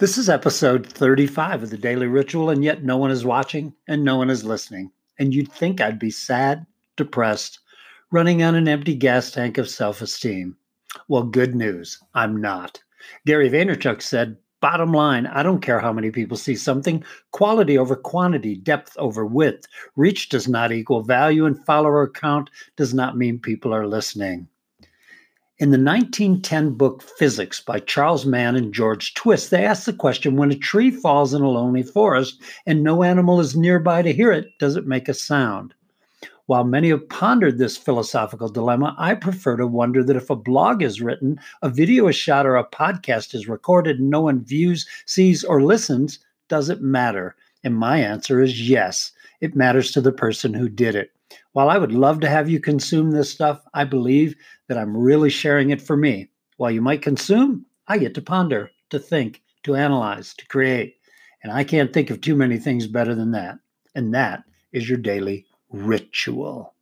This is episode 35 of the Daily RICHual, and yet no one is watching and no one is listening. And you'd think I'd be sad, depressed, running on an empty gas tank of self esteem. Well, good news, I'm not. Gary Vaynerchuk said, Bottom line, I don't care how many people see something. Quality over quantity, depth over width. Reach does not equal value, and follower count does not mean people are listening. In the 1910 book Physics by Charles Mann and George Twiss, they ask the question when a tree falls in a lonely forest and no animal is nearby to hear it, does it make a sound? While many have pondered this philosophical dilemma, I prefer to wonder that if a blog is written, a video is shot, or a podcast is recorded and no one views, sees, or listens, does it matter? And my answer is yes. It matters to the person who did it. While I would love to have you consume this stuff, I believe that I'm really sharing it for me. While you might consume, I get to ponder, to think, to analyze, to create. And I can't think of too many things better than that. And that is your daily ritual.